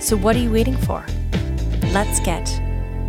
So, what are you waiting for? Let's get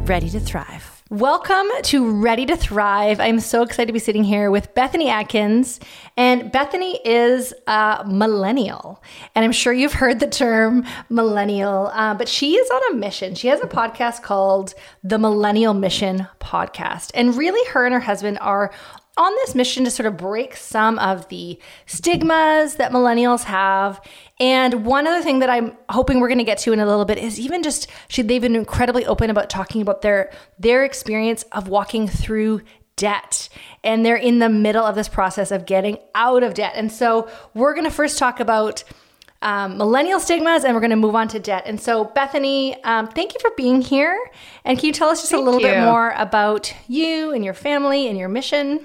ready to thrive. Welcome to Ready to Thrive. I'm so excited to be sitting here with Bethany Atkins. And Bethany is a millennial. And I'm sure you've heard the term millennial, uh, but she is on a mission. She has a podcast called the Millennial Mission Podcast. And really, her and her husband are on this mission to sort of break some of the stigmas that millennials have. And one other thing that I'm hoping we're going to get to in a little bit is even just she, they've been incredibly open about talking about their their experience of walking through debt and they're in the middle of this process of getting out of debt. And so we're going to first talk about um, millennial stigmas and we're going to move on to debt. And so, Bethany, um, thank you for being here. And can you tell us just thank a little you. bit more about you and your family and your mission?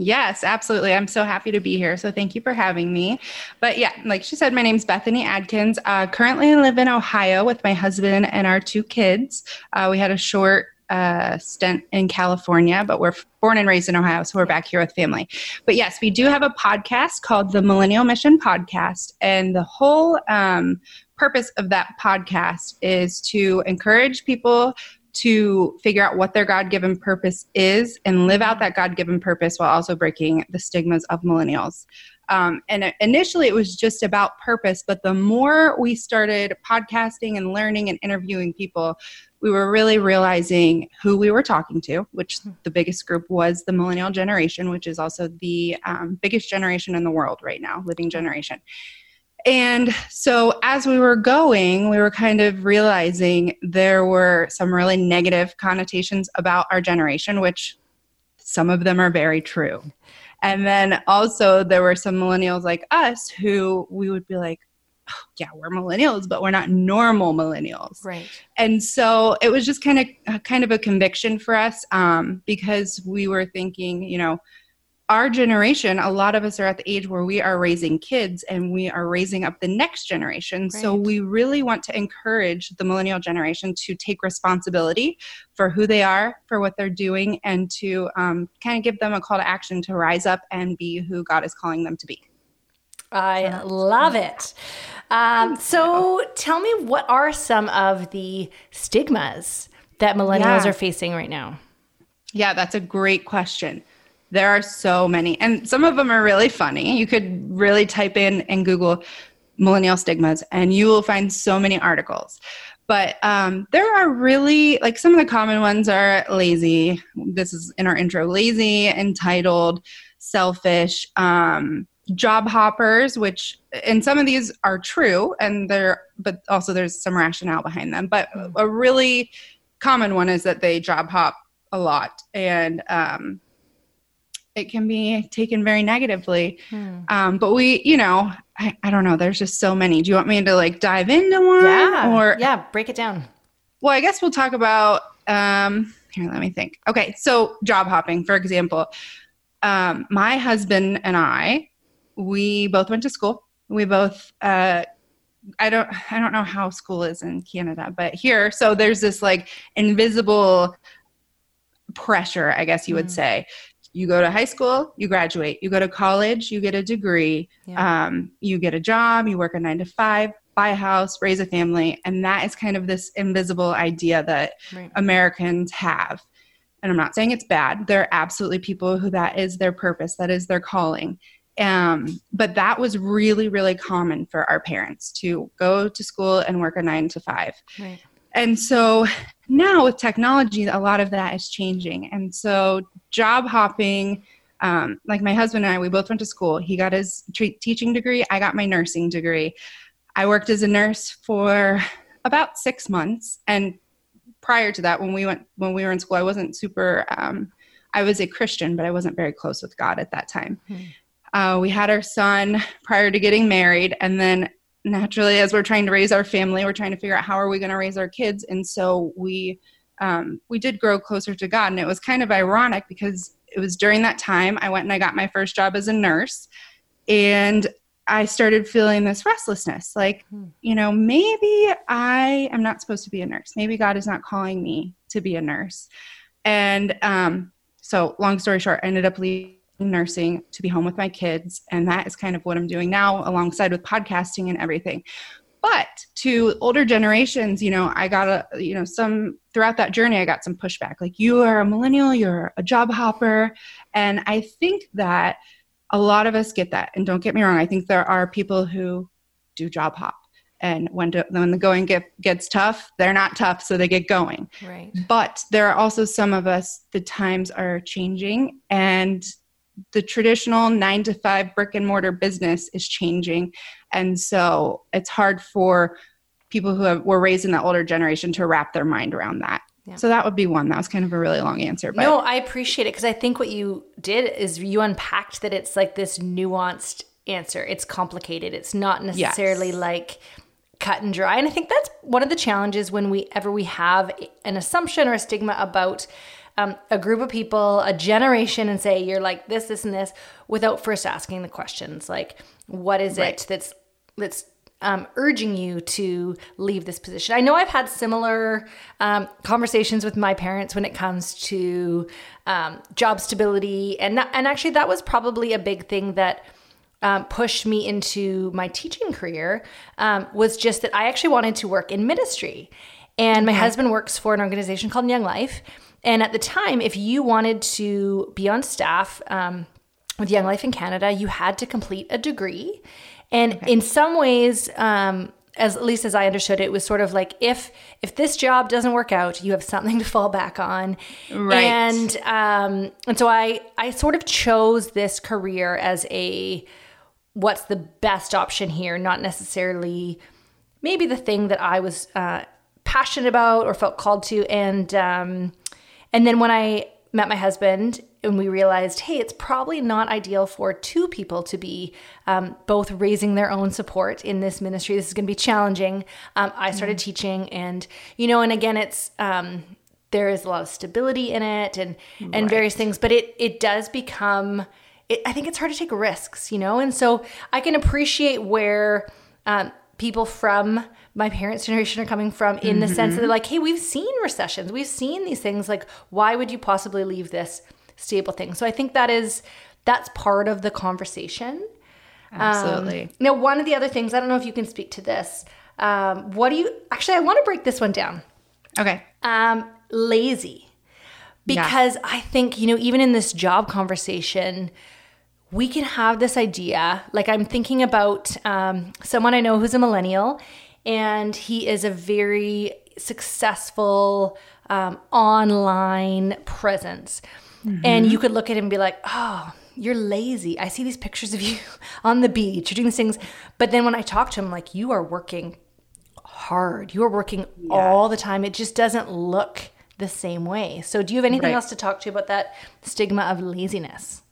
Yes, absolutely. I'm so happy to be here. So thank you for having me. But yeah, like she said, my name's Bethany Adkins. Uh, currently, live in Ohio with my husband and our two kids. Uh, we had a short uh, stint in California, but we're born and raised in Ohio, so we're back here with family. But yes, we do have a podcast called the Millennial Mission Podcast, and the whole um, purpose of that podcast is to encourage people to figure out what their God given purpose is and live out that God given purpose while also breaking the stigmas of millennials. Um, and initially, it was just about purpose, but the more we started podcasting and learning and interviewing people, we were really realizing who we were talking to, which the biggest group was the millennial generation, which is also the um, biggest generation in the world right now, living generation. And so as we were going, we were kind of realizing there were some really negative connotations about our generation, which some of them are very true. And then also there were some millennials like us who we would be like, oh, yeah, we're millennials, but we're not normal millennials. Right. And so it was just kind of kind of a conviction for us um, because we were thinking, you know, our generation, a lot of us are at the age where we are raising kids and we are raising up the next generation. Right. So we really want to encourage the millennial generation to take responsibility for who they are, for what they're doing, and to um, kind of give them a call to action to rise up and be who God is calling them to be. I love it. Um, so tell me, what are some of the stigmas that millennials yeah. are facing right now? Yeah, that's a great question. There are so many, and some of them are really funny. You could really type in and Google millennial stigmas, and you will find so many articles. But um, there are really, like, some of the common ones are lazy. This is in our intro lazy, entitled, selfish, um, job hoppers, which, and some of these are true, and they're, but also there's some rationale behind them. But a really common one is that they job hop a lot and um, it can be taken very negatively. Hmm. Um, but we, you know, I, I don't know. There's just so many. Do you want me to like dive into one? Yeah. Or yeah, break it down. Well, I guess we'll talk about. Um, here, let me think. Okay, so job hopping, for example. Um, my husband and I, we both went to school. We both. Uh, I don't. I don't know how school is in Canada, but here, so there's this like invisible pressure, I guess you would mm. say, you go to high school, you graduate. You go to college, you get a degree. Yeah. Um, you get a job, you work a nine to five, buy a house, raise a family. And that is kind of this invisible idea that right. Americans have. And I'm not saying it's bad. There are absolutely people who that is their purpose, that is their calling. Um, but that was really, really common for our parents to go to school and work a nine to five. Right. And so now with technology, a lot of that is changing. And so job hopping, um, like my husband and I, we both went to school. He got his teaching degree, I got my nursing degree. I worked as a nurse for about six months. And prior to that, when we went, when we were in school, I wasn't super, um, I was a Christian, but I wasn't very close with God at that time. Hmm. Uh, we had our son prior to getting married, and then naturally as we're trying to raise our family we're trying to figure out how are we going to raise our kids and so we um, we did grow closer to god. And it was kind of ironic because it was during that time i went and i got my first job as a nurse. And i started feeling this restlessness like hmm. you know maybe i am not supposed to be a nurse. Maybe god is not calling me to be a nurse. And um, so long story short i ended up leaving nursing to be home with my kids. And that is kind of what i'm doing now alongside with podcasting and everything but to older generations you know i got a you know some throughout that journey i got some pushback. Like you are a millennial you're a job hopper. And i think that a lot of us get that. And don't get me wrong i think there are people who do job hop. And when, to, when the going get, gets tough they're not tough so they get going. Right. But there are also some of us the times are changing and the traditional nine to five brick and mortar business is changing. And so it's hard for people who have, were raised in the older generation to wrap their mind around that. Yeah. So that would be one. That was kind of a really long answer. But no, I appreciate it because I think what you did is you unpacked that it's like this nuanced answer. It's complicated. It's not necessarily yes. like cut and dry. And I think that's one of the challenges when we ever we have an assumption or a stigma about um, a group of people, a generation, and say you're like this, this, and this, without first asking the questions like, what is right. it that's that's um, urging you to leave this position? I know I've had similar um, conversations with my parents when it comes to um, job stability, and and actually that was probably a big thing that. Um, pushed me into my teaching career um, was just that I actually wanted to work in ministry. And my husband works for an organization called Young Life. And at the time, if you wanted to be on staff um, with Young Life in Canada, you had to complete a degree. And okay. in some ways, um, as at least as I understood it, it was sort of like if if this job doesn't work out, you have something to fall back on. Right. And um, and so I I sort of chose this career as a what's the best option here, not necessarily maybe the thing that I was uh, passionate about or felt called to. And um, and then when I met my husband and we realized, hey, it's probably not ideal for two people to be um, both raising their own support in this ministry. This is going to be challenging. Um, I started mm-hmm. teaching, and you know, and again, it's um, there is a lot of stability in it, and and right. various things, but it it does become. It, I think it's hard to take risks, you know, and so I can appreciate where um, people from my parents' generation are coming from in mm-hmm. the sense that they're mm-hmm. like, hey, we've seen recessions, we've seen these things. Like, why would you possibly leave this stable thing? So I think that is that's part of the conversation. Absolutely. Um, now, one of the other things, I don't know if you can speak to this. Um, what do you actually? I want to break this one down. Okay. Um, lazy, because yeah. I think you know, even in this job conversation, we can have this idea. Like I'm thinking about um, someone I know who's a millennial, and he is a very successful um, online presence. Mm-hmm. And you could look at him and be like, oh, you're lazy. I see these pictures of you on the beach, you're doing these things. But then when I talk to him, like, you are working hard, you are working yes. all the time. It just doesn't look the same way. So, do you have anything right. else to talk to about that stigma of laziness?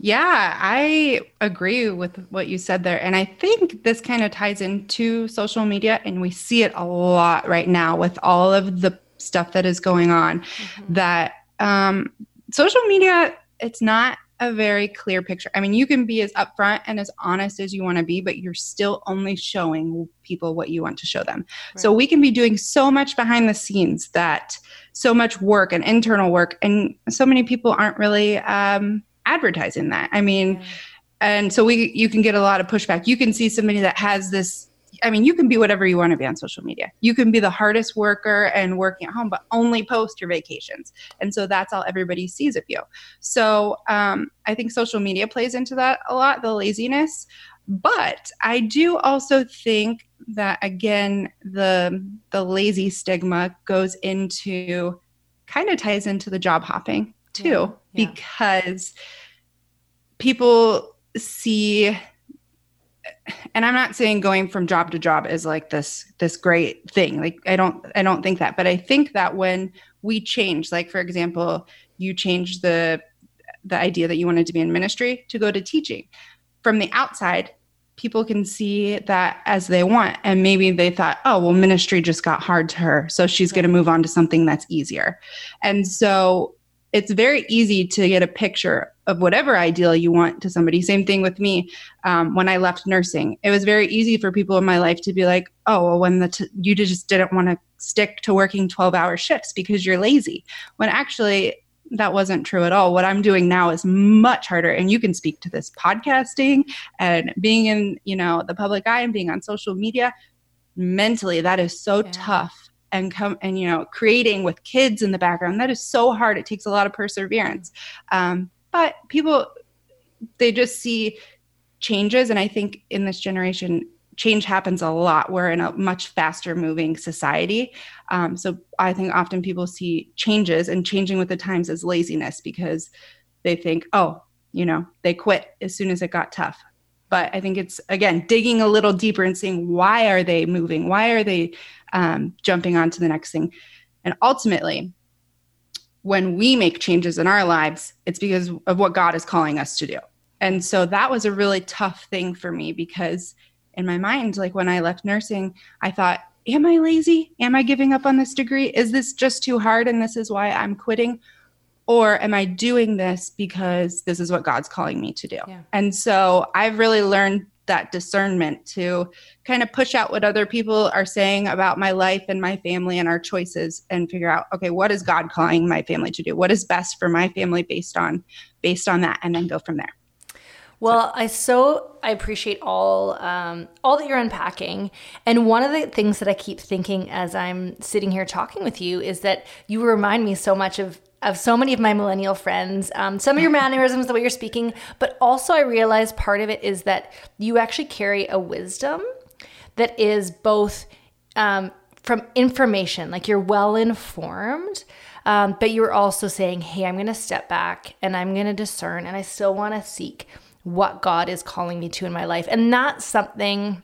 Yeah, I agree with what you said there. And I think this kind of ties into social media, and we see it a lot right now with all of the stuff that is going on. Mm-hmm. That um, social media, it's not a very clear picture. I mean, you can be as upfront and as honest as you want to be, but you're still only showing people what you want to show them. Right. So we can be doing so much behind the scenes that so much work and internal work, and so many people aren't really. Um, advertising that. I mean, and so we you can get a lot of pushback. You can see somebody that has this I mean, you can be whatever you want to be on social media. You can be the hardest worker and working at home, but only post your vacations. And so that's all everybody sees of you. So um, I think social media plays into that a lot, the laziness. But I do also think that again, the the lazy stigma goes into kind of ties into the job hopping too, yeah, because people see and i'm not saying going from job to job is like this this great thing like i don't i don't think that but i think that when we change like for example you change the the idea that you wanted to be in ministry to go to teaching from the outside people can see that as they want. And maybe they thought, oh, well, ministry just got hard to her. So she's going to move on to something that's easier. And so it's very easy to get a picture of whatever ideal you want to somebody. Same thing with me um, when I left nursing. It was very easy for people in my life to be like, oh, well, when the t- you just didn't want to stick to working 12 hour shifts because you're lazy. When actually, that wasn't true at all. What I'm doing now is much harder. And you can speak to this podcasting and being in, you know, the public eye and being on social media. Mentally, that is so yeah. tough. And come and you know, creating with kids in the background, that is so hard. It takes a lot of perseverance. Um, but people they just see changes. And I think in this generation, change happens a lot. We're in a much faster moving society. Um, so I think often people see changes and changing with the times as laziness because they think, oh, you know, they quit as soon as it got tough. But I think it's again digging a little deeper and seeing why are they moving? Why are they um, jumping on to the next thing? And ultimately, when we make changes in our lives, it's because of what God is calling us to do. And so that was a really tough thing for me because in my mind, like when I left nursing, I thought, am I lazy? Am I giving up on this degree? Is this just too hard and this is why I'm quitting? Or am I doing this because this is what God's calling me to do? Yeah. And so I've really learned that discernment to kind of push out what other people are saying about my life and my family and our choices and figure out okay what is god calling my family to do what is best for my family based on based on that and then go from there well, I so I appreciate all um, all that you're unpacking, and one of the things that I keep thinking as I'm sitting here talking with you is that you remind me so much of of so many of my millennial friends. Um, some of your mannerisms, the way you're speaking, but also I realize part of it is that you actually carry a wisdom that is both um, from information, like you're well informed. Um, but you're also saying, hey, I'm going to step back and I'm going to discern and I still want to seek what God is calling me to in my life. And that's something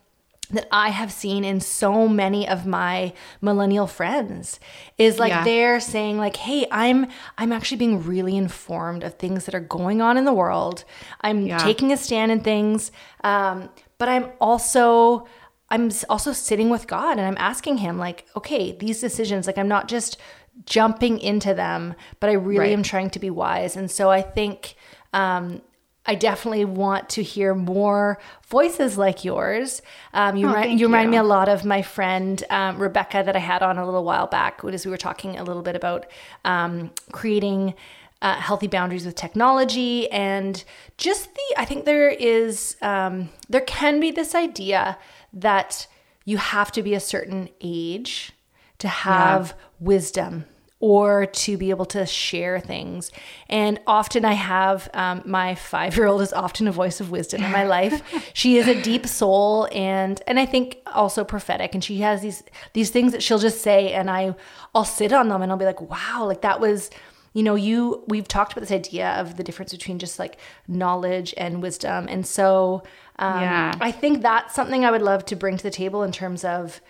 that I have seen in so many of my millennial friends is like yeah. they're saying like hey I'm I'm actually being really informed of things that are going on in the world I'm yeah. taking a stand in things um, but I'm also I'm also sitting with God and I'm asking him like okay these decisions like I'm not just jumping into them but I really right. am trying to be wise and so I think um, I definitely want to hear more voices like yours. Um, you, oh, you, you remind me a lot of my friend um, Rebecca that I had on a little while back, as we were talking a little bit about um, creating uh, healthy boundaries with technology and just the. I think there is um, there can be this idea that you have to be a certain age to have yeah. wisdom or to be able to share things. And often I have um, my five year old is often a voice of wisdom in my life. she is a deep soul and and I think also prophetic. And she has these these things that she'll just say, and I I'll sit on them and I'll be like, wow, like that was. You know, you we've talked about this idea of the difference between just like knowledge and wisdom, and so um, yeah. I think that's something I would love to bring to the table in terms of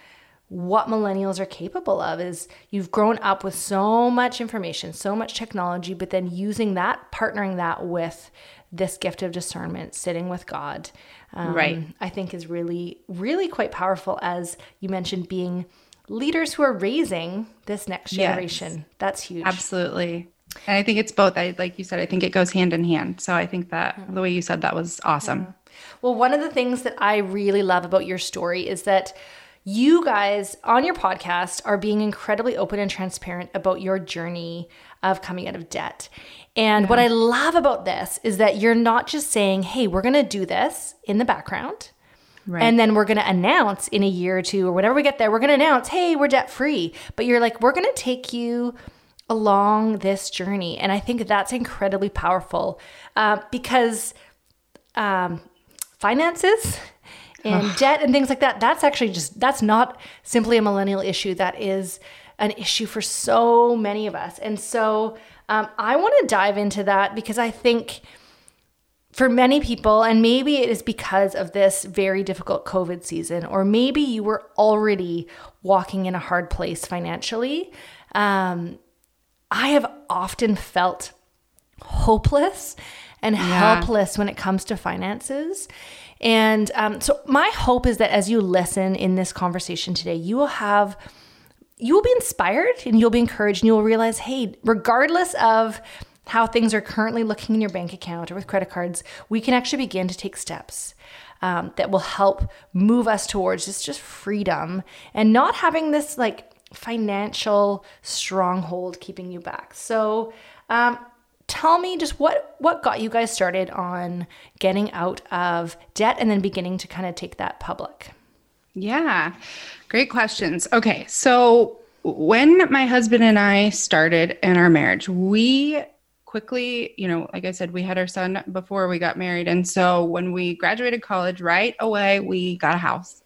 what millennials are capable of is you've grown up with so much information, so much technology, but then using that, partnering that with this gift of discernment, sitting with God, um, right? I think is really, really quite powerful. As you mentioned, being leaders who are raising this next generation. Yes. That's huge. Absolutely. And I think it's both. I like you said. I think it goes hand in hand. So I think that the way you said that was awesome. Well, one of the things that I really love about your story is that you guys on your podcast are being incredibly open and transparent about your journey of coming out of debt. And yeah. what I love about this is that you're not just saying, hey, we're going to do this in the background. Right. And then we're going to announce in a year or two or whenever we get there, we're going to announce, hey, we're debt free. But you're like, we're going to take you along this journey. And I think that's incredibly powerful uh, because um, finances and debt and things like that. That's actually just, that's not simply a millennial issue. That is an issue for so many of us. And so um, I want to dive into that because I think for many people, and maybe it is because of this very difficult COVID season, or maybe you were already walking in a hard place financially. Um, I have often felt hopeless and yeah. helpless when it comes to finances. And um, so, my hope is that as you listen in this conversation today, you will have, you will be inspired and you'll be encouraged and you will realize, hey, regardless of how things are currently looking in your bank account or with credit cards, we can actually begin to take steps. Um, that will help move us towards this just freedom and not having this like financial stronghold keeping you back. So, um, tell me just what what got you guys started on getting out of debt and then beginning to kind of take that public? Yeah great questions. Okay so when my husband and i started in our marriage we quickly you know like i said we had our son before we got married. And so when we graduated college right away we got a house.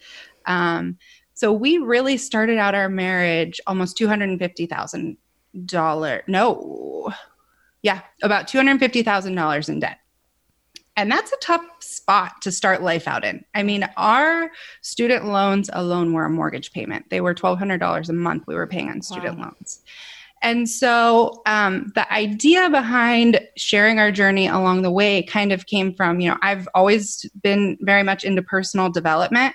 Um, so we really started out our marriage almost $250000 no yeah, about $250,000 in debt. And that's a tough spot to start life out in. I mean, our student loans alone were a mortgage payment. They were $1,200 a month we were paying on student wow. loans. And so um, the idea behind sharing our journey along the way kind of came from, you know, I've always been very much into personal development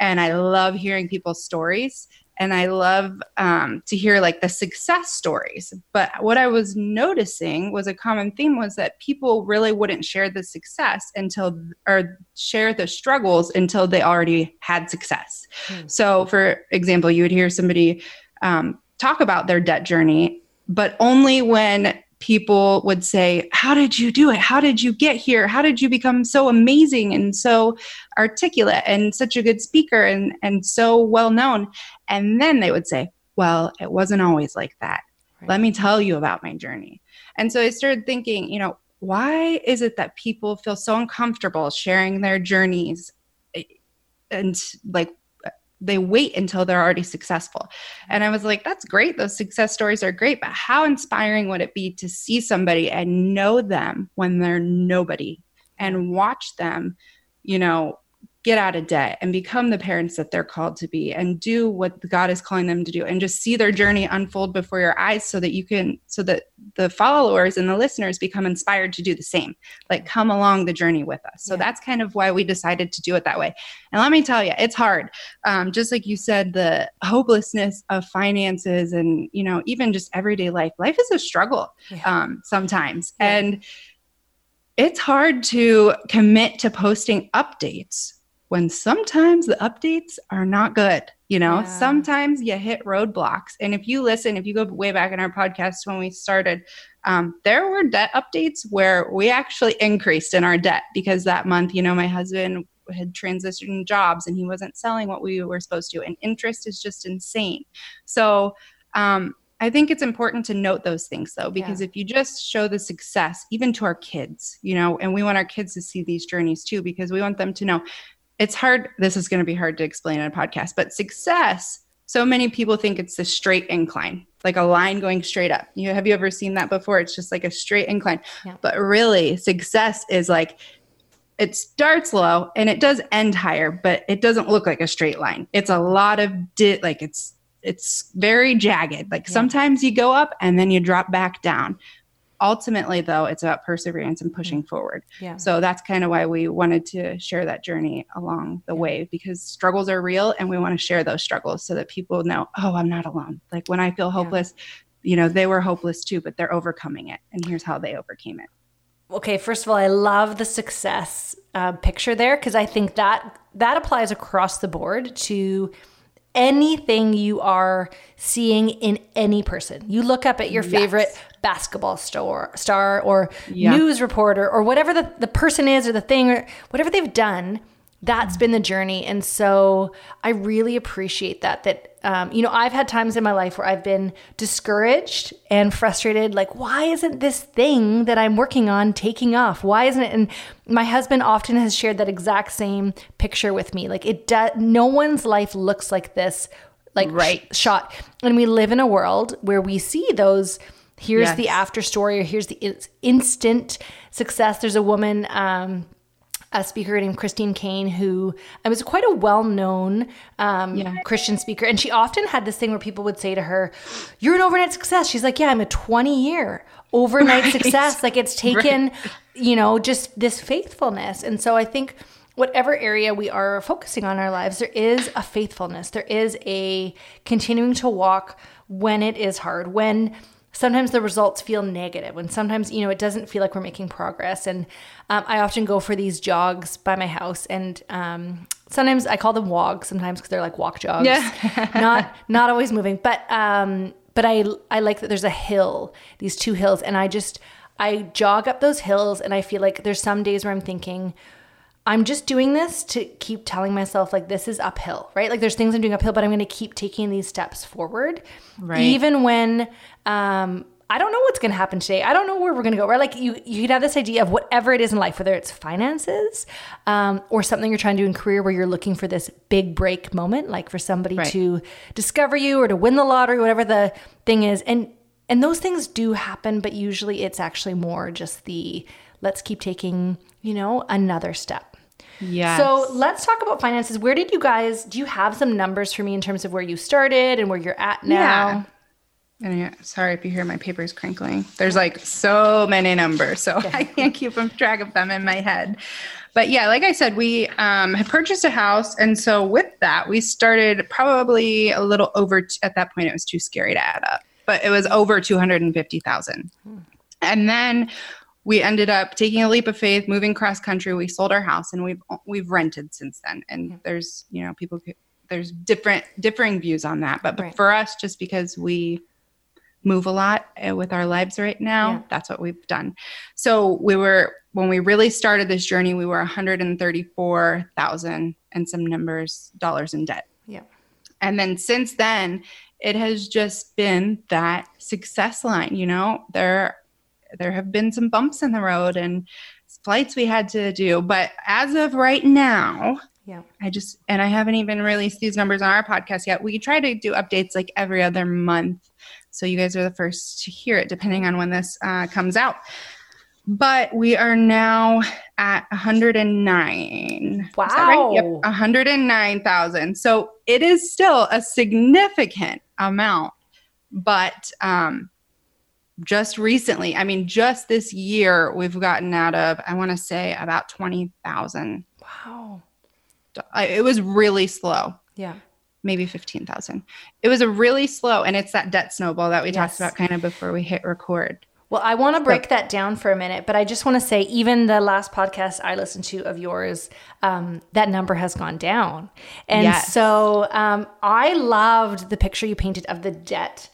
and I love hearing people's stories and I love um, to hear like the success stories. But what I was noticing was a common theme was that people really wouldn't share the success until or share the struggles until they already had success. Hmm. So, for example, you would hear somebody um, talk about their debt journey, but only when people would say, How did you do it? How did you get here? How did you become so amazing and so articulate and such a good speaker and, and so well known? And then they would say, Well, it wasn't always like that. Right. Let me tell you about my journey. And so I started thinking, you know, why is it that people feel so uncomfortable sharing their journeys eh, and like they wait until they're already successful. And I was like, that's great. Those success stories are great, but how inspiring would it be to see somebody and know them when they're nobody and watch them, you know, get out of debt and become the parents that they're called to be and do what God is calling them to do and just see their journey unfold before your eyes so that you can so that the followers and the listeners become inspired to do the same like come along the journey with us so yeah. that's kind of why we decided to do it that way and let me tell you it's hard um, just like you said the hopelessness of finances and you know even just everyday life life is a struggle yeah. um, sometimes yeah. and it's hard to commit to posting updates when sometimes the updates are not good. You know, yeah. sometimes you hit roadblocks. And if you listen, if you go way back in our podcast when we started, um, there were debt updates where we actually increased in our debt because that month, you know, my husband had transitioned jobs and he wasn't selling what we were supposed to. And interest is just insane. So, um, I think it's important to note those things though, because yeah. if you just show the success, even to our kids, you know, and we want our kids to see these journeys too, because we want them to know it's hard. This is going to be hard to explain in a podcast, but success, so many people think it's a straight incline, like a line going straight up. You have you ever seen that before? It's just like a straight incline. Yeah. But really, success is like it starts low and it does end higher, but it doesn't look like a straight line. It's a lot of di- like it's it's very jagged. Like yeah. sometimes you go up and then you drop back down ultimately though it's about perseverance and pushing mm-hmm. forward. Yeah. So that's kind of why we wanted to share that journey along the way because struggles are real and we want to share those struggles so that people know oh i'm not alone. Like when i feel hopeless yeah. you know they were hopeless too but they're overcoming it and here's how they overcame it. Okay first of all i love the success uh, picture there because i think that that applies across the board to anything you are seeing in any person. You look up at your yes. favorite basketball star, star or yeah. news reporter or whatever the, the person is or the thing or whatever they've done that's been the journey. And so i really appreciate that that um, you know i've had times in my life where i've been discouraged and frustrated like why isn't this thing that i'm working on taking off? Why isn't it? And my husband often has shared that exact same picture with me. Like it does no one's life looks like this like right. Sh- shot. And we live in a world where we see those here's yes. the after story or here's the instant success. There's a woman um, a speaker named Christine Kane, who was quite a well known um, yeah. Christian speaker. And she often had this thing where people would say to her, You're an overnight success. She's like, Yeah, I'm a 20 year overnight right. success. Like it's taken, right. you know, just this faithfulness. And so I think whatever area we are focusing on in our lives, there is a faithfulness. There is a continuing to walk when it is hard, when sometimes the results feel and sometimes, you know, it doesn't feel like we're making progress. And um, I often go for these jogs by my house and um, sometimes I call them wogs sometimes because they're like walk jogs. Yeah. not, not always moving, but, um, but I, I like that there's a hill, these two hills. And I just, I jog up those hills and I feel like there's some days where I'm thinking, I'm just doing this to keep telling myself like this is uphill, right? Like there's things I'm doing uphill, but I'm going to keep taking these steps forward, right? Even when um, I don't know what's going to happen today. I don't know where we're going to go. Right? Like you, you could have this idea of whatever it is in life, whether it's finances um, or something you're trying to do in career, where you're looking for this big break moment, like for somebody right. to discover you or to win the lottery, whatever the thing is, and and those things do happen, but usually it's actually more just the let's keep taking, you know, another step yeah. So let's talk about finances. Where did you guys, do you have some numbers for me in terms of where you started and where you're at now? Yeah. And sorry if you hear my papers crinkling. There's like so many numbers, so I can't keep track of them in my head. But yeah, like I said, we um, had purchased a house, and so with that, we started probably a little over. T- at that point, it was too scary to add up, but it was over two hundred and fifty thousand. Hmm. And then we ended up taking a leap of faith, moving cross country. We sold our house, and we've we've rented since then. And there's you know people there's different differing views on that, but, but right. for us, just because we move a lot eh, with our lives right now, yeah. that's what we've done. So we were when we really started this journey, we were 134,000 and some numbers dollars in debt. Yeah. And then since then, it has just been that success line. You know, there there have been some bumps in the road and flights we had to do. But as of right now, yeah. I just, and I haven't even released these numbers on our podcast yet. We try to do updates like every other month. So you guys are the first to hear it, depending on when this uh, comes out. But we are now at 109. Wow. Right? Yep, 109,000. So it is still a significant amount. But um, just recently, I mean, just this year, we've gotten out of, I want to say, about 20,000. Wow. It was really slow. Yeah. Maybe 15,000. It was a really slow, and it's that debt snowball that we yes. talked about kind of before we hit record. Well, I want to break that down for a minute, but I just want to say, even the last podcast I listened to of yours, um, that number has gone down. And yes. so um, I loved the picture you painted of the debt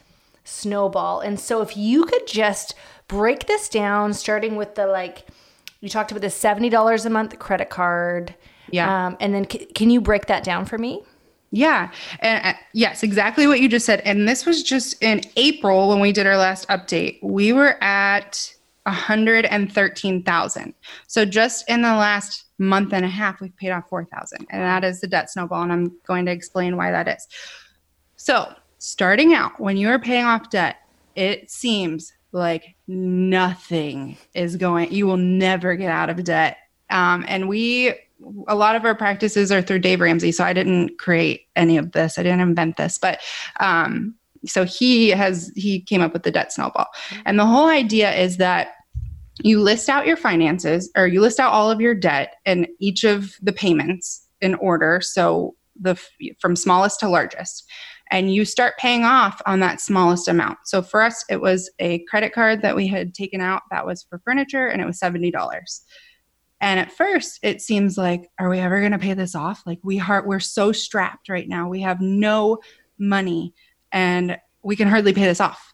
snowball. And so if you could just break this down, starting with the like, you talked about the $70 a month credit card. Yeah. Um, and then c- can you break that down for me? Yeah. And uh, yes, exactly what you just said. And this was just in April when we did our last update. We were at 113,000. So just in the last month and a half, we've paid off 4,000. And that is the debt snowball. And I'm going to explain why that is. So starting out, when you're paying off debt, it seems like nothing is going, you will never get out of debt. Um, and we, a lot of our practices are through Dave Ramsey. So I didn't create any of this, I didn't invent this, but um, so he has, he came up with the debt snowball. And the whole idea is that you list out your finances or you list out all of your debt and each of the payments in order. So the from smallest to largest and you start paying off on that smallest amount. So for us, it was a credit card that we had taken out that was for furniture and it was $70. And at first, it seems like, are we ever going to pay this off? Like we are, we're so strapped right now. We have no money and we can hardly pay this off.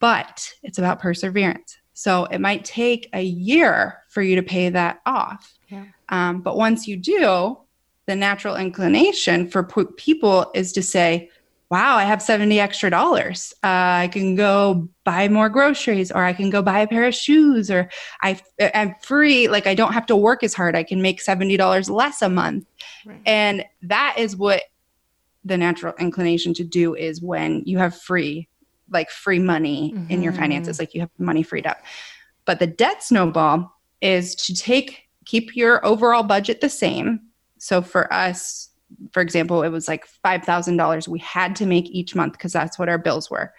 But it's about perseverance. So it might take a year for you to pay that off. Yeah. Um, but once you do, the natural inclination for people is to say, wow, I have 70 extra dollars. Uh, I can go buy more groceries or I can go buy a pair of shoes or I, I'm free. Like I don't have to work as hard. I can make $70 less a month. Right. And that is what the natural inclination to do is when you have free, like free money mm-hmm. in your mm-hmm. finances, like you have money freed up. But the debt snowball is to take, keep your overall budget the same. So for us, for example, it was like $5,000 we had to make each month because that's what our bills were.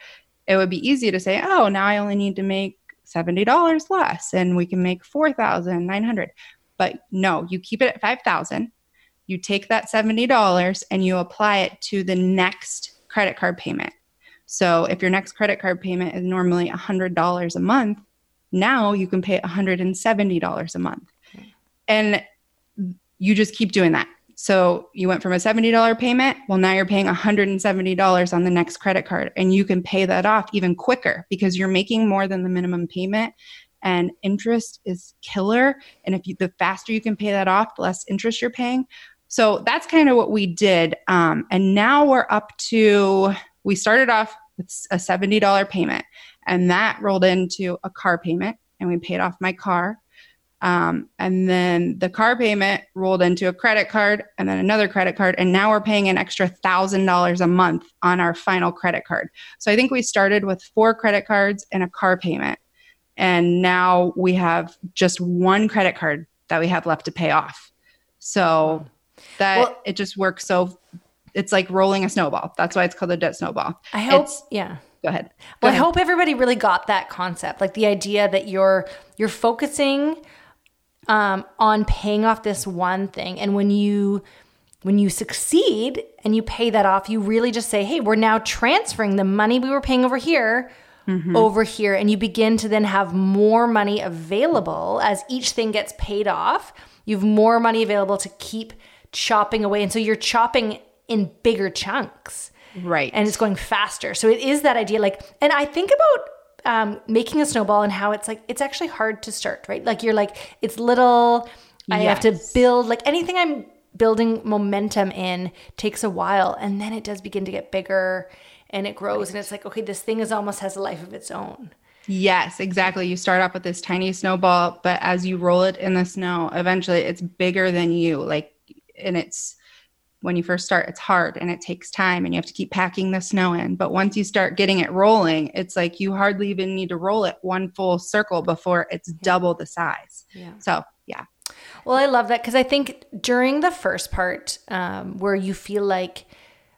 It would be easy to say, oh, now I only need to make $70 less and we can make 4,900. But no, you keep it at 5000 you take that $70 and you apply it to the next credit card payment. So if your next credit card payment is normally $100 a month, now you can pay $170 a month. Mm. And you just keep doing that. So you went from a $70 payment, well, now you're paying $170 on the next credit card, and you can pay that off even quicker because you're making more than the minimum payment. And interest is killer. And if you, the faster you can pay that off, the less interest you're paying. So that's kind of what we did. Um, and now we're up to, we started off with a $70 payment, and that rolled into a car payment, and we paid off my car. Um, and then the car payment rolled into a credit card and then another credit card. And now we're paying an extra $1,000 a month on our final credit card. So I think we started with four credit cards and a car payment. And now we have just one credit card that we have left to pay off. So that well, it just works so it's like rolling a snowball. That's why it's called a debt snowball. I hope it's, yeah. Go ahead. Go well, ahead. I hope everybody really got that concept. Like the idea that you're you're focusing um, on paying off this one thing and when you when you succeed and you pay that off, you really just say, "Hey, we're now transferring the money we were paying over here mm-hmm. over here." And you begin to then have more money available as each thing gets paid off. You have more money available to keep chopping away. And so you're chopping in bigger chunks. Right. And it's going faster. So it is that idea. Like, and I think about um, making a snowball and how it's like, it's actually hard to start, right? Like you're like, it's little, I yes. have to build, like anything I'm building momentum in takes a while. And then it does begin to get bigger and it grows. Right. And it's like, okay, this thing is almost has a life of its own. Yes, exactly. You start off with this tiny snowball, but as you roll it in the snow, eventually it's bigger than you. Like and it's when you first start it's hard and it takes time and you have to keep packing the snow in. But once you start getting it rolling it's like you hardly even need to roll it one full circle before it's double the size. Yeah. So yeah. Well i love that because i think during the first part um, where you feel like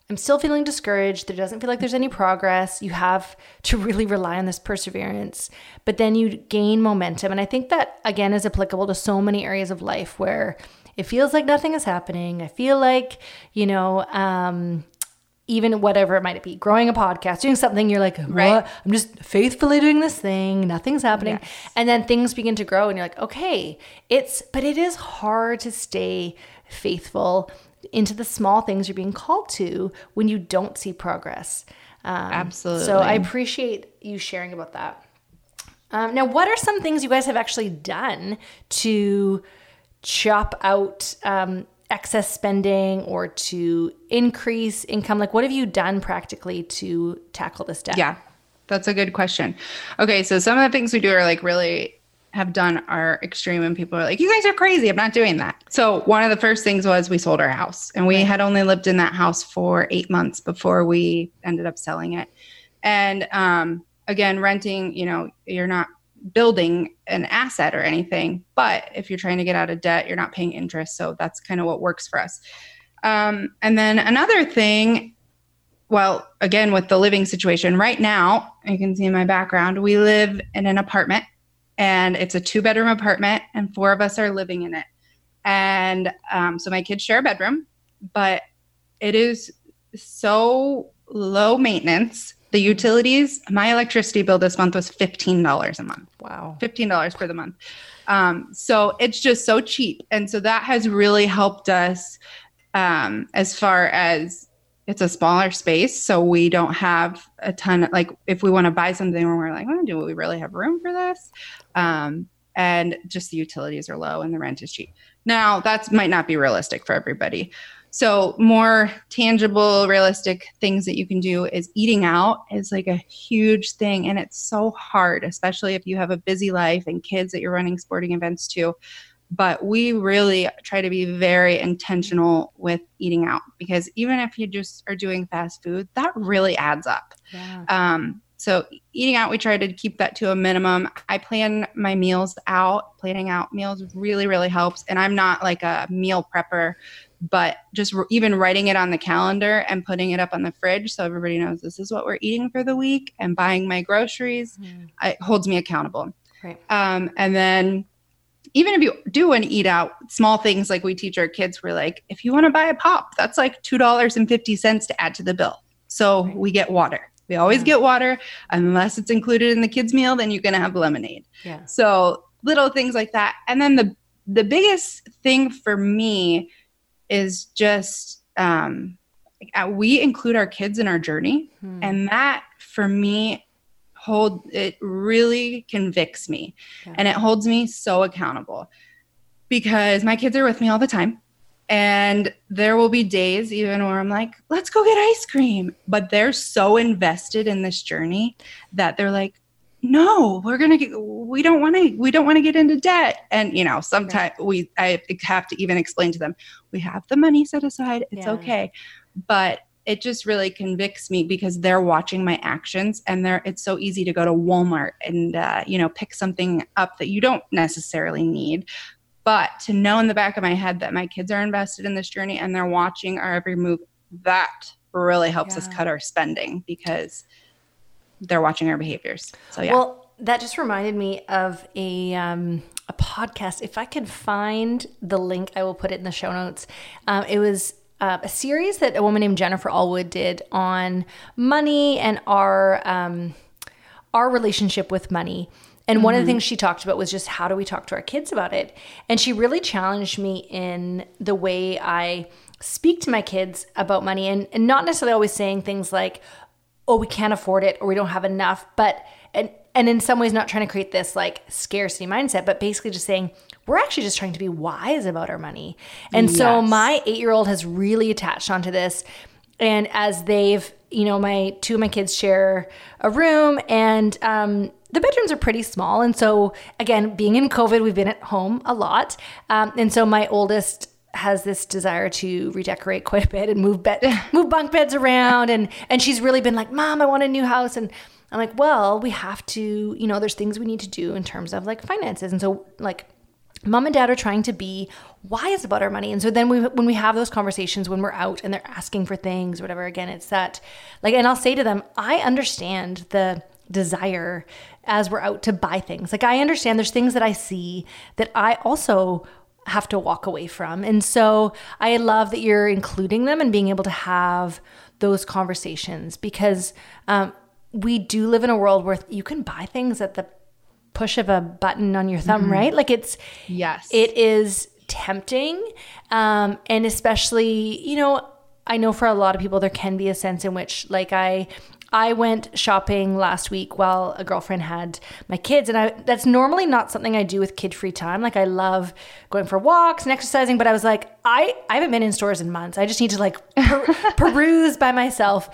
i'm still feeling discouraged there doesn't feel like there's any progress you have to really rely on this perseverance but then you gain momentum. And i think that again is applicable to so many areas of life where it feels like nothing is happening. I feel like, you know, um, even whatever it might be, growing a podcast, doing something, you're like, what? Right. I'm just faithfully doing this thing. Nothing's happening. Yes. And then things begin to grow and you're like, okay, it's, but it is hard to stay faithful into the small things you're being called to when you don't see progress. Um, Absolutely. So I appreciate you sharing about that. Um, now, what are some things you guys have actually done to chop out um, excess spending or to increase income? Like, what have you done practically to tackle this debt? Yeah, that's a good question. Okay, so some of the things we do are like really have done are extreme and people are like you guys are crazy i'm not doing that so one of the first things was we sold our house and we had only lived in that house for eight months before we ended up selling it and um, again renting you know you're not building an asset or anything. But if you're trying to get out of debt, you're not paying interest. So that's kind of what works for us. Um, and then another thing, well, again, with the living situation right now, you can see in my background, we live in an apartment and it's a two bedroom apartment and four of us are living in it. And um, so my kids share a bedroom, but it is so low maintenance the utilities, my electricity bill this month was $15 a month. Wow. $15 for the month. Um, so it's just so cheap. And so that has really helped us um, as far as it's a smaller space. So we don't have a ton of, like, if we want to buy something where we're like, oh, do we really have room for this? Um, and just the utilities are low and the rent is cheap. Now, that might not be realistic for everybody. So, more tangible, realistic things that you can do is eating out is like a huge thing. And it's so hard, especially if you have a busy life and kids that you're running sporting events to. But we really try to be very intentional with eating out because even if you just are doing fast food, that really adds up. Yeah. Um, so eating out, we try to keep that to a minimum. I plan my meals out. Planning out meals really, really helps. And I'm not like a meal prepper but just re- even writing it on the calendar and putting it up on the fridge so everybody knows this is what we're eating for the week and buying my groceries mm. it holds me accountable right. um, and then even if you do want to eat out, small things like we teach our kids, we're like, if you want to buy a pop, that's like $2.50 to add to the bill. So right. we get water. We always yeah. get water unless it's included in the kids' meal, then you're going to have lemonade. Yeah. So little things like that. And then the the biggest thing for me is just um, uh, we include our kids in our journey, hmm. and that for me hold it really convicts me yeah. and it holds me so accountable because my kids are with me all the time and there will be days even where I'm like, let's go get ice cream. But they're so invested in this journey that they're like, no, we're gonna get we don't want to we don't want to get into debt. And you know, sometimes right. we I have to even explain to them, we have the money set aside, it's yeah. okay. But it just really convicts me because they're watching my actions and they're it's so easy to go to walmart and uh, you know pick something up that you don't necessarily need but to know in the back of my head that my kids are invested in this journey and they're watching our every move that really helps yeah. us cut our spending because they're watching our behaviors so yeah well that just reminded me of a um, a podcast. If I can find the link, I will put it in the show notes. Um, it was uh, a series that a woman named Jennifer Allwood did on money and our um, our relationship with money. And one mm-hmm. of the mm-hmm. things she talked about was just how do we talk to our kids about it? And she really challenged me in the way I speak to my kids about money and, and not necessarily always saying things like, oh, we can't afford it or we don't have enough, but and and in some ways not trying to create this like scarcity mindset, but basically just saying, we're actually just trying to be wise about our money. And yes. so my eight year old has really attached onto this. And as they've, you know, my two of my kids share a room and, um, the bedrooms are pretty small. And so, again, being in COVID, we've been at home a lot. Um, and so, my oldest has this desire to redecorate quite a bit and move bed, move bunk beds around. And, and she's really been like, Mom, I want a new house. And I'm like, well, we have to, you know, there's things we need to do in terms of like finances. And so, like, mom and dad are trying to be wise about our money and so then we when we have those conversations when we're out and they're asking for things whatever again it's that like and i'll say to them i understand the desire as we're out to buy things like i understand there's things that i see that i also have to walk away from and so i love that you're including them and being able to have those conversations because um, we do live in a world where you can buy things at the push of a button on your thumb, mm-hmm. right? Like it's yes, it is tempting, um, and especially you know I know for a lot of people there can be a sense in which like I I went shopping last week while a girlfriend had my kids, and I that's normally not something I do with kid free time. Like I love going for walks and exercising, but I was like, I I haven't been in stores in months. I just need to like per- peruse by myself.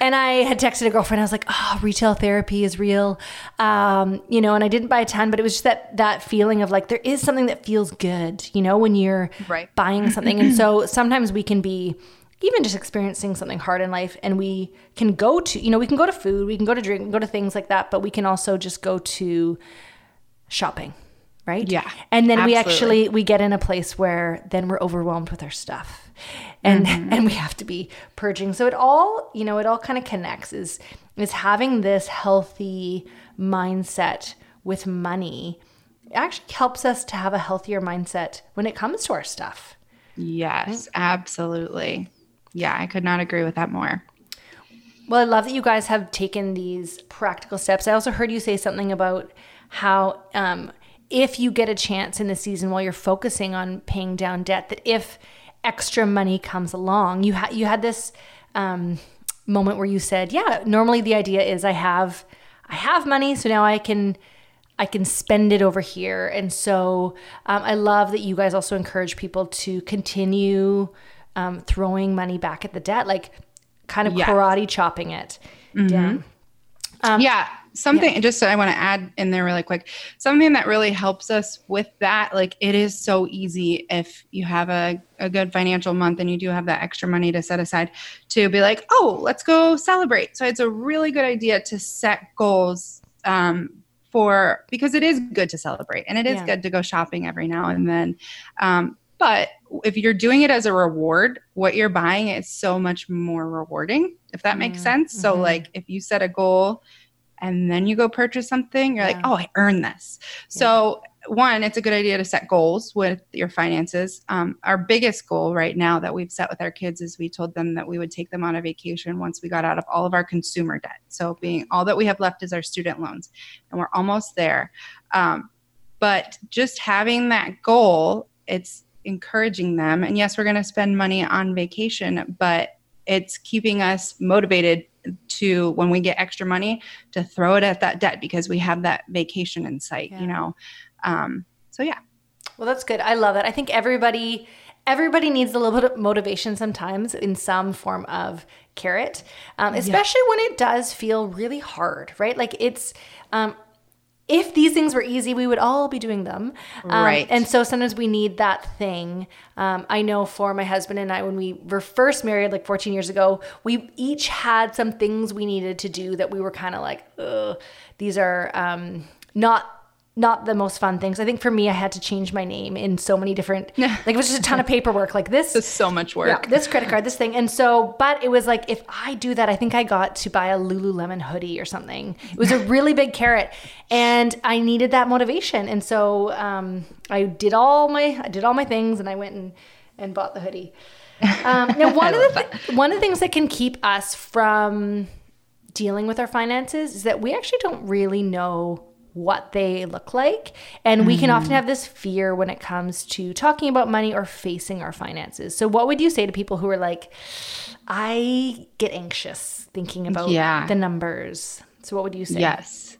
And I had texted a girlfriend. I was like, oh, retail therapy is real, um, you know. And I didn't buy a ton, but it was just that that feeling of like there is something that feels good, you know, when you're right. buying something. and so sometimes we can be even just experiencing something hard in life and we can go to you know we can go to food we can go to drink go to things like that but we can also just go to shopping right? Yeah and then absolutely. we actually we get in a place where then we're overwhelmed with our stuff. And mm-hmm. and we have to be purging. So it all you know it all kind of connects is is having this healthy mindset with money it actually helps us to have a healthier mindset when it comes to our stuff. Yes absolutely yeah, I could not agree with that more. Well, I love that you guys have taken these practical steps. I also heard you say something about how um, if you get a chance in the season while you're focusing on paying down debt, that if extra money comes along, you had you had this um, moment where you said, "Yeah, normally the idea is I have I have money, so now I can." I can spend it over here. And so um, I love that you guys also encourage people to continue um, throwing money back at the debt, like kind of karate chopping it mm-hmm. down. Um, yeah, something yeah. just I want to add in there really quick. Something that really helps us with that, like it is so easy if you have a, a good financial month and you do have that extra money to set aside to be like, oh, let's go celebrate. So it's a really good idea to set goals um, for because it is good to celebrate and it is yeah. good to go shopping every now and then. Um, but if you're doing it as a reward, what you're buying is so much more rewarding, if that makes mm, sense. So, mm-hmm. like, if you set a goal and then you go purchase something, you're yeah. like, oh, I earned this. Yeah. So, one, it's a good idea to set goals with your finances. Um, our biggest goal right now that we've set with our kids is we told them that we would take them on a vacation once we got out of all of our consumer debt. So, being all that we have left is our student loans, and we're almost there. Um, but just having that goal, it's encouraging them. And yes, we're going to spend money on vacation, but it's keeping us motivated to when we get extra money to throw it at that debt because we have that vacation in sight yeah. you know um, so yeah well that's good i love it i think everybody everybody needs a little bit of motivation sometimes in some form of carrot um, especially yeah. when it does feel really hard right like it's um, if these things were easy, we would all be doing them. Um, right. And so sometimes we need that thing. Um, I know for my husband and I, when we were first married, like 14 years ago, we each had some things we needed to do that we were kind of like, these are um, not not the most fun things. I think for me, I had to change my name in so many different, like it was just a ton of paperwork. Like this, is so much work. Yeah, this credit card, this thing, and so, but it was like if I do that, I think I got to buy a Lululemon hoodie or something. It was a really big carrot, and I needed that motivation, and so um, I did all my, I did all my things, and I went and and bought the hoodie. Um, now, one of the th- one of the things that can keep us from dealing with our finances is that we actually don't really know what they look like. And we can often mm-hmm. have this fear when it comes to talking about money or facing our finances. So, what would you say to people who are like, I get anxious thinking about yeah. the numbers? So, what would you say? Yes.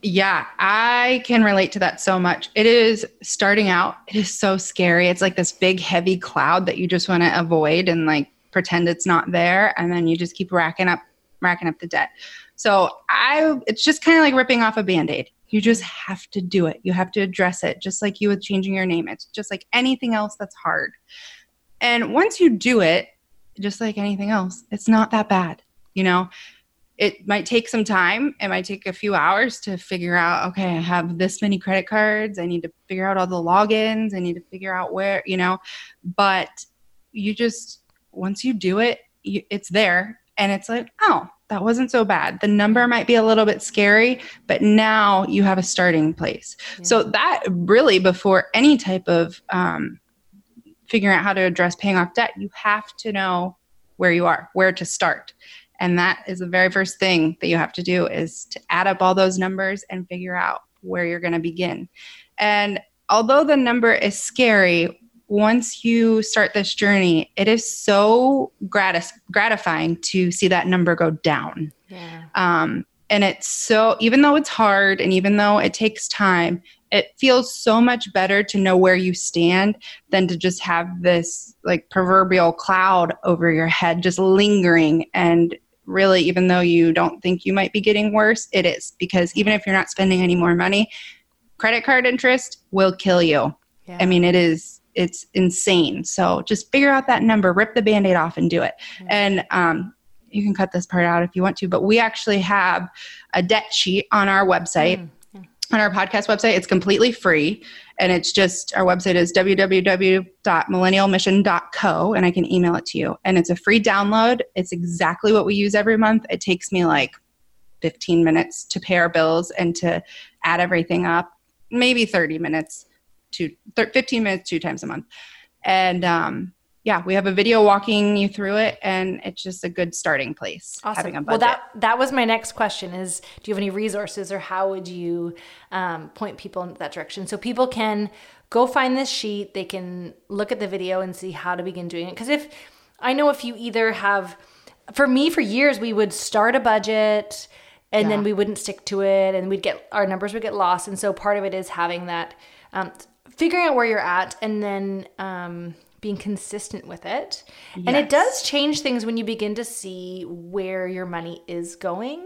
Yeah, I can relate to that so much. It is starting out, it is so scary. It's like this big, heavy cloud that you just want to avoid and like pretend it's not there. And then you just keep racking up, racking up the debt. So I it's just kind of like ripping off a band-aid. You just have to do it. You have to address it just like you with changing your name. It's just like anything else that's hard. And once you do it, just like anything else, it's not that bad. You know, it might take some time. It might take a few hours to figure out, okay, I have this many credit cards. I need to figure out all the logins. I need to figure out where, you know, but you just, once you do it, you, it's there. And it's like, oh, that wasn't so bad. The number might be a little bit scary, but now you have a starting place. Yeah. So that really, before any type of um, figuring out how to address paying off debt, you have to know where you are, where to start. And that is the very first thing that you have to do is to add up all those numbers and figure out where you're going to begin. And although the number is scary, once you start this journey, it is so gratis- gratifying to see that number go down. Yeah. Um, and it's so, even though it's hard and even though it takes time, it feels so much better to know where you stand than to just have this like proverbial cloud over your head just lingering. And really, even though you don't think you might be getting worse, it is because even if you're not spending any more money, credit card interest will kill you. Yeah. I mean, it is it's insane. So just figure out that number, rip the band-aid off and do it. Mm-hmm. And um, you can cut this part out if you want to, but we actually have a debt sheet on our website. Mm-hmm. On our podcast website, it's completely free. And it's just our website is www.millennialmission.co, and I can email it to you. And it's a free download. It's exactly what we use every month. It takes me like 15 minutes to pay our bills and to add everything up, maybe 30 minutes two, 15 minutes two times a month. And um, yeah, we have a video walking you through it, and it's just a good starting place. Awesome. Well, that that was my next question: is do you have any resources, or how would you um, point people in that direction so people can go find this sheet, they can look at the video and see how to begin doing it? Because if I know if you either have, for me, for years we would start a budget and yeah. then we wouldn't stick to it, and we'd get our numbers would get lost, and so part of it is having that. Um, figuring out where you're at and then um, being consistent with it. Yes. And it does change things when you begin to see where your money is going.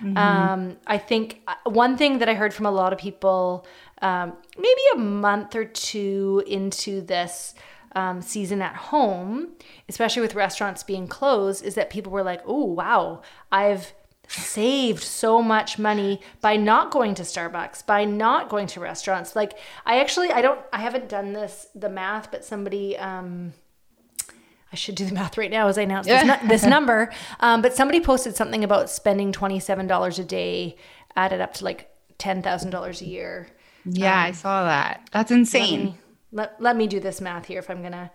Mm-hmm. Um, I think uh, one thing that I heard from a lot of people, um, maybe a month or two into this um, season at home, especially with restaurants being closed, is that people were like, oh, wow, I've saved so much money by not going to Starbucks, by not going to restaurants. Like I actually I don't I haven't done this the math, but somebody um I should do the math right now as I announce this, this number. Um, but somebody posted something about spending twenty seven dollars a day, added up to like ten thousand dollars a year. Yeah, um, I saw that. That's insane. Let me, let, let me do this math here if I'm gonna.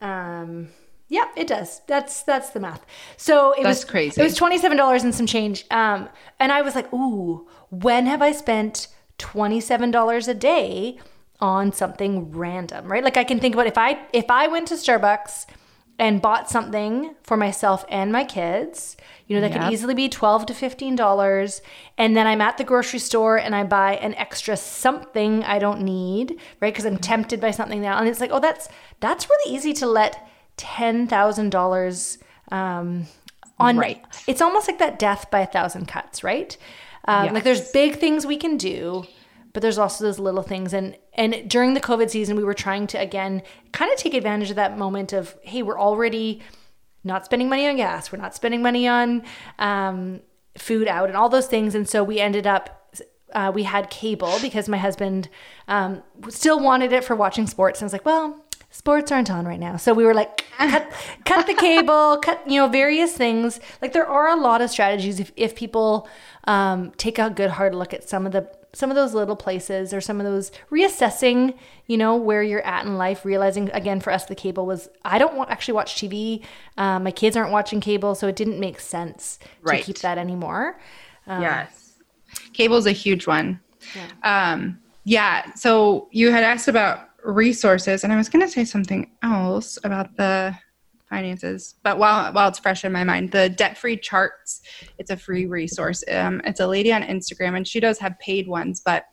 Um, yeah, it does. That's that's the math. So it that's was crazy. It was twenty seven dollars and some change. Um, and I was like, ooh, when have I spent twenty seven dollars a day on something random? Right? Like I can think about if I if I went to Starbucks and bought something for myself and my kids, you know, that yep. could easily be 12 to 15 dollars and then I'm at the grocery store and I buy an extra something I don't need, right? Because I'm tempted by something now and it's like, "Oh, that's that's really easy to let $10,000 um on right. It's almost like that death by a thousand cuts, right? Um, yes. Like there's big things we can do, but there's also those little things and and during the covid season we were trying to again kind of take advantage of that moment of hey we're already not spending money on gas we're not spending money on um, food out and all those things and so we ended up uh, we had cable because my husband um, still wanted it for watching sports and i was like well sports aren't on right now so we were like cut, cut the cable cut you know various things like there are a lot of strategies if, if people um, take a good hard look at some of the some of those little places or some of those reassessing, you know, where you're at in life, realizing again for us the cable was I don't want, actually watch TV. Um, my kids aren't watching cable, so it didn't make sense right. to keep that anymore. Um, yes, cable's a huge one. Yeah. Um, yeah. So you had asked about resources, and I was going to say something else about the finances. But while while it's fresh in my mind, the debt free charts, it's a free resource. Um, it's a lady on Instagram, and she does have paid ones, but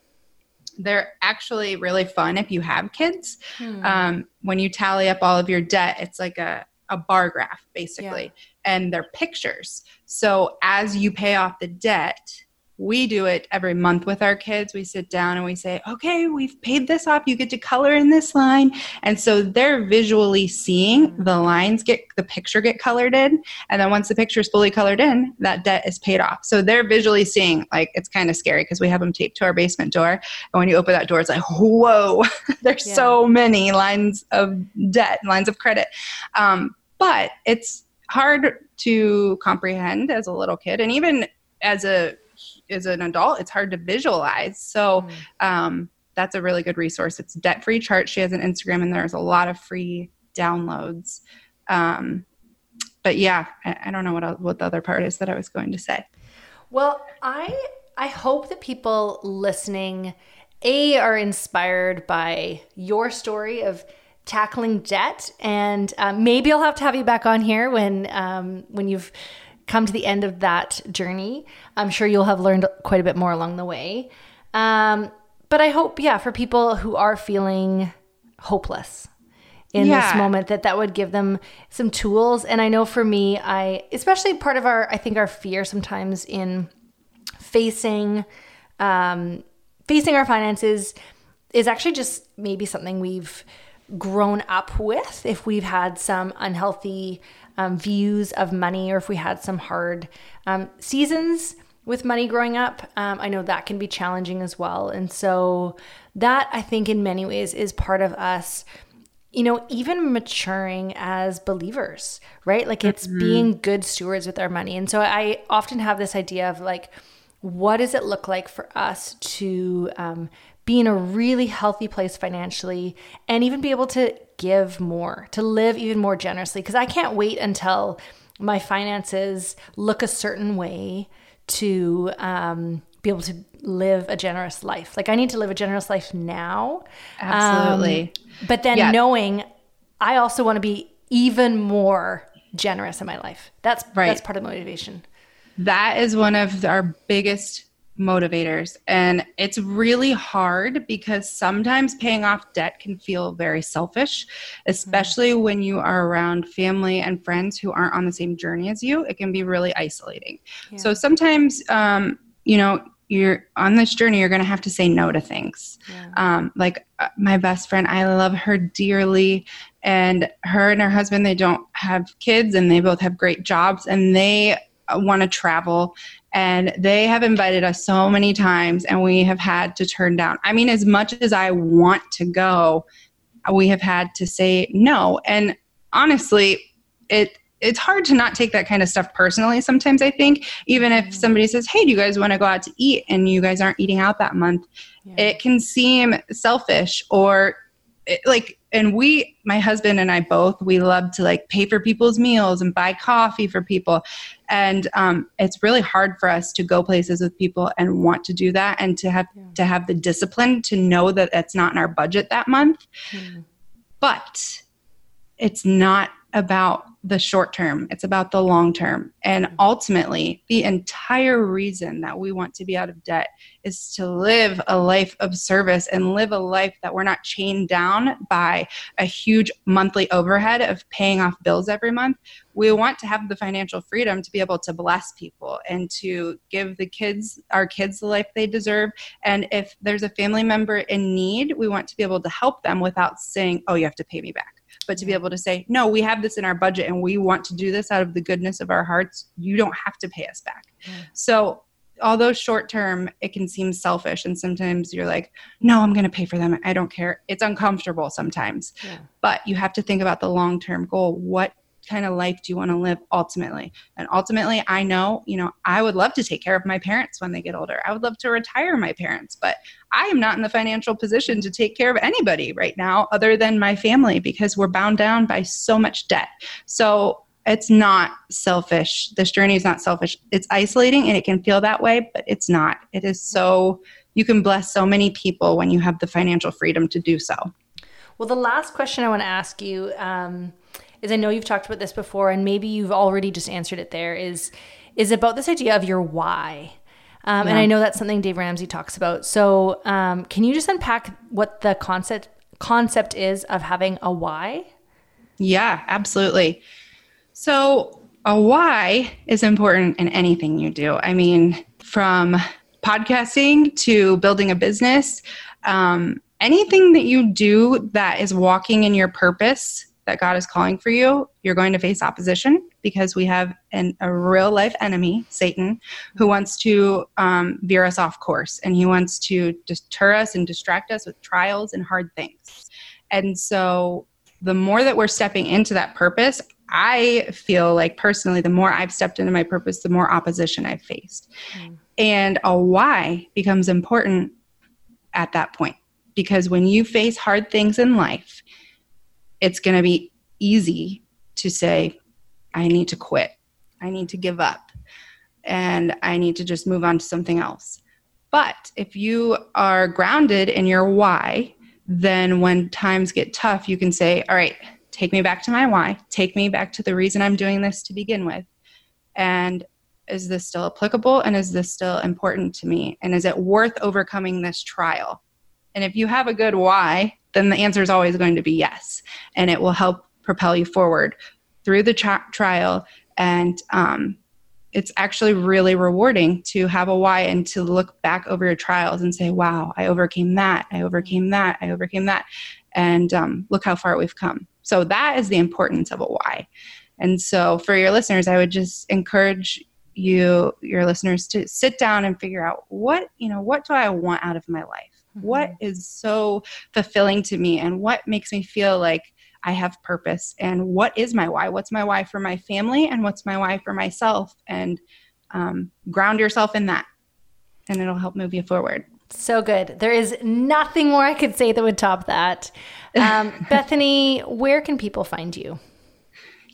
they're actually really fun if you have kids. Hmm. Um, when you tally up all of your debt, it's like a a bar graph basically, yeah. and they're pictures. So as you pay off the debt, we do it every month with our kids. We sit down and we say, okay, we've paid this off. You get to color in this line. And so they're visually seeing the lines get, the picture get colored in. And then once the picture is fully colored in, that debt is paid off. So they're visually seeing, like, it's kind of scary because we have them taped to our basement door. And when you open that door, it's like, whoa, there's yeah. so many lines of debt, lines of credit. Um, but it's hard to comprehend as a little kid. And even as a as an adult, it's hard to visualize. So mm. um, that's a really good resource. It's debt free chart. She has an Instagram, and there's a lot of free downloads. Um, but yeah, I, I don't know what what the other part is that I was going to say. Well, I I hope that people listening a are inspired by your story of tackling debt and um, maybe i'll have to have you back on here when um, when you've come to the end of that journey. I'm sure you'll have learned quite a bit more along the way. Um, but I hope, yeah, for people who are feeling hopeless in yeah. this moment, that that would give them some tools. And I know for me, I, especially part of our, I think our fear sometimes in facing, um, facing our finances is actually just maybe something we've grown up with if we've had some unhealthy um, views of money or if we had some hard um, seasons with money growing up. Um, I know that can be challenging as well. And so, that I think in many ways is part of us you know, even maturing as believers, right? Like it's mm-hmm. being good stewards with our money. And so I often have this idea of like, what does it look like for us to um, be in a really healthy place financially and even be able to give more, to live even more generously. Because I can't wait until my finances look a certain way to um, be able to live a generous life. Like I need to live a generous life now. Absolutely. Um, but then yeah. knowing I also want to be even more generous in my life. That's right. that's part of the motivation. That is one of our biggest motivators. And it's really hard because sometimes paying off debt can feel very selfish, especially mm-hmm. when you are around family and friends who aren't on the same journey as you. It can be really isolating. Yeah. So sometimes, um, you know, you're on this journey, you're going to have to say no to things. Yeah. Um, like uh, my best friend, I love her dearly. And her and her husband, they don't have kids and they both have great jobs and they uh, want to travel and they have invited us so many times and we have had to turn down. I mean, as much as I want to go, we have had to say no. And honestly, it it's hard to not take that kind of stuff personally sometimes i think even if mm-hmm. somebody says hey do you guys want to go out to eat and you guys aren't eating out that month yeah. it can seem selfish or it, like and we my husband and i both we love to like pay for people's meals and buy coffee for people and um, it's really hard for us to go places with people and want to do that and to have yeah. to have the discipline to know that it's not in our budget that month mm. but it's not about the short term, it's about the long term. And mm-hmm. ultimately, the entire reason that we want to be out of debt is to live a life of service and live a life that we're not chained down by a huge monthly overhead of paying off bills every month. We want to have the financial freedom to be able to bless people and to give the kids, our kids, the life they deserve. And if there's a family member in need, we want to be able to help them without saying, oh, you have to pay me back but to be able to say no we have this in our budget and we want to do this out of the goodness of our hearts you don't have to pay us back. So although short term it can seem selfish and sometimes you're like no i'm going to pay for them i don't care. It's uncomfortable sometimes. Yeah. but you have to think about the long term goal. What kind of life do you want to live ultimately? And ultimately i know you know i would love to take care of my parents when they get older. I would love to retire my parents but i am not in the financial position to take care of anybody right now other than my family because we're bound down by so much debt. So it's not selfish. This journey is not selfish. It's isolating and it can feel that way but it's not. It is so you can bless so many people when you have the financial freedom to do so. Well the last question i want to ask you um, is I know you've talked about this before, and maybe you've already just answered it. There is is about this idea of your why. Um, yeah. And I know that's something Dave Ramsey talks about. So, um, can you just unpack what the concept concept is of having a why? Yeah, absolutely. So, a why is important in anything you do. I mean, from podcasting to building a business, um, anything that you do that is walking in your purpose that God is calling for you, you're going to face opposition because we have an, a real life enemy, Satan, who wants to um, veer us off course and he wants to deter us and distract us with trials and hard things. And so, the more that we're stepping into that purpose, I feel like personally, the more I've stepped into my purpose, the more opposition I've faced. Mm. And a why becomes important at that point because when you face hard things in life, it's going to be easy to say, I need to quit. I need to give up. And I need to just move on to something else. But if you are grounded in your why, then when times get tough, you can say, All right, take me back to my why. Take me back to the reason I'm doing this to begin with. And is this still applicable? And is this still important to me? And is it worth overcoming this trial? And if you have a good why, then the answer is always going to be yes. And it will help propel you forward through the tra- trial. And um, it's actually really rewarding to have a why and to look back over your trials and say, wow, I overcame that. I overcame that. I overcame that. And um, look how far we've come. So that is the importance of a why. And so for your listeners, I would just encourage you, your listeners, to sit down and figure out what, you know, what do I want out of my life? Mm-hmm. What is so fulfilling to me and what makes me feel like I have purpose and what is my why? What's my why for my family and what's my why for myself? And um, ground yourself in that and it'll help move you forward. So good. There is nothing more I could say that would top that. Um, Bethany, where can people find you?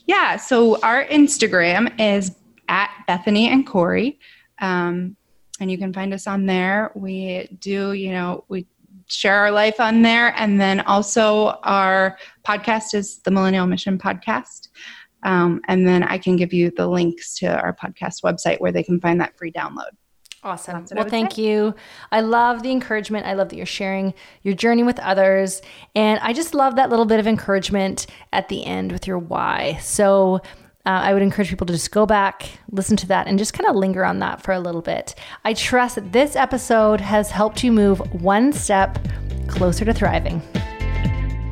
Yeah, so our Instagram is at Bethany and Corey. Um, and you can find us on there. We do, you know, we share our life on there. And then also our podcast is the Millennial Mission Podcast. Um, and then I can give you the links to our podcast website where they can find that free download. Awesome. Well, thank say. you. I love the encouragement. I love that you're sharing your journey with others. And I just love that little bit of encouragement at the end with your why. So, uh, I would encourage people to just go back, listen to that, and just kind of linger on that for a little bit. I trust that this episode has helped you move one step closer to thriving.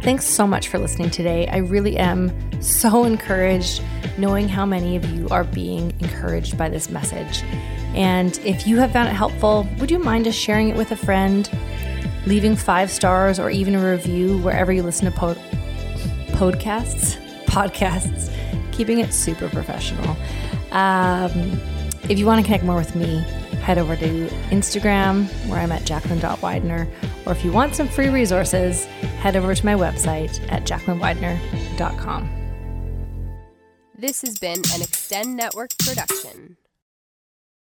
Thanks so much for listening today. I really am so encouraged knowing how many of you are being encouraged by this message. And if you have found it helpful, would you mind just sharing it with a friend, leaving five stars, or even a review wherever you listen to po- podcasts? Podcasts keeping it super professional. Um, if you want to connect more with me, head over to Instagram where I'm at jacqueline.widener. Or if you want some free resources, head over to my website at jacquelinewidener.com. This has been an Extend Network production.